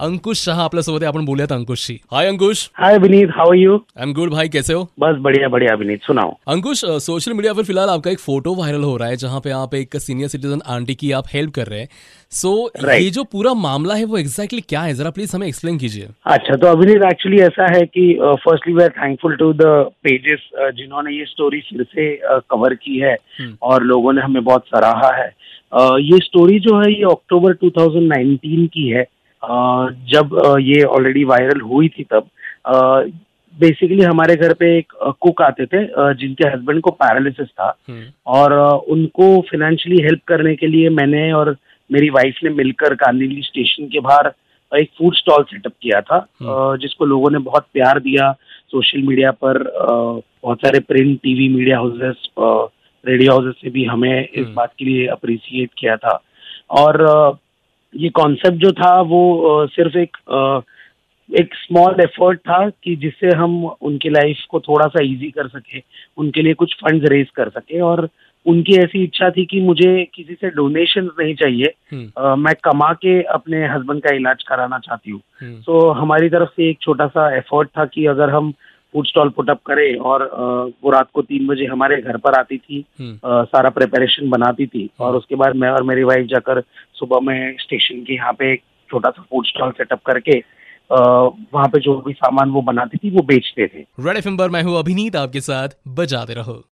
अंकुश शहा आपल्या सोबत आहे. आपण बोलूयात अंकुशशी. Hi Ankush. Hi Vineet how are you I am good भाई. कैसे हो? बस बढ़िया बढ़िया विनीत सुनाओ. अंकुश सोशल मीडिया पर फ़िलहाल आपका एक फ़ोटो वायरल हो रहा है जहाँ पे आप एक सीनियर सिटीजन आंटी की आप हेल्प कर रहे हैं. सो Right. ये जो पूरा मामला है वो एग्जैक्टली क्या है? जरा प्लीज़ हमें एक्सप्लेन कीजिए. अच्छा तो अभिनीत एक्चुअली ऐसा है कि firstly we are thankful to the pages जिन्होंने ये स्टोरी फिर से कवर की है हम्म। और लोगों ने हमें बहुत सराहा है। Uh, ये स्टोरी जो है ये अक्टूबर 2019 की है। जब ये ऑलरेडी वायरल हुई थी तब बेसिकली हमारे घर पे एक कुक आते थे जिनके हस्बैंड को पैरालिसिस था। हम्म, और उनको फाइनेंशियली हेल्प करने के लिए मैंने और मेरी वाइफ ने मिलकर कांदिवली स्टेशन के बाहर एक फ़ूड स्टॉल सेटअप किया था। जिसको लोगों ने बहुत प्यार दिया। सोशल मीडिया पर बहुत सारे print TV media houses radio houses से भी हमें इस हम्म। बात के लिए अप्रिसिएट किया था। और ये कॉन्सेप्ट जो था वो सिर्फ़ एक एक स्मॉल एफर्ट था कि जिससे हम उनकी लाइफ को थोड़ा सा इजी कर सके उनके लिए कुछ फंड्स रेज कर सके। और उनकी ऐसी इच्छा थी कि मुझे किसी से डोनेशन नहीं चाहिए। हम्म, अ, मैं कमा के अपने हस्बैंड का इलाज कराना चाहती हूँ। हम्म, तो हमारी तरफ़ से एक छोटा सा एफर्ट था कि अगर हम फ़ूड स्टॉल पुटअप करे और वो रात को तीन बजे हमारे घर पर आती थी आ, सारा प्रिपरेशन बनाती थी और उसके बाद मैं और मेरी वाइफ जाकर सुबह में स्टेशन के यहाँ पे एक छोटा सा फ़ूड स्टॉल सेटअप करके वहाँ पे जो भी सामान वो बनाती थी वो बेचते थे। रेड एफ़ मैं हूँ अभिनीत आपके साथ बजाते रहो।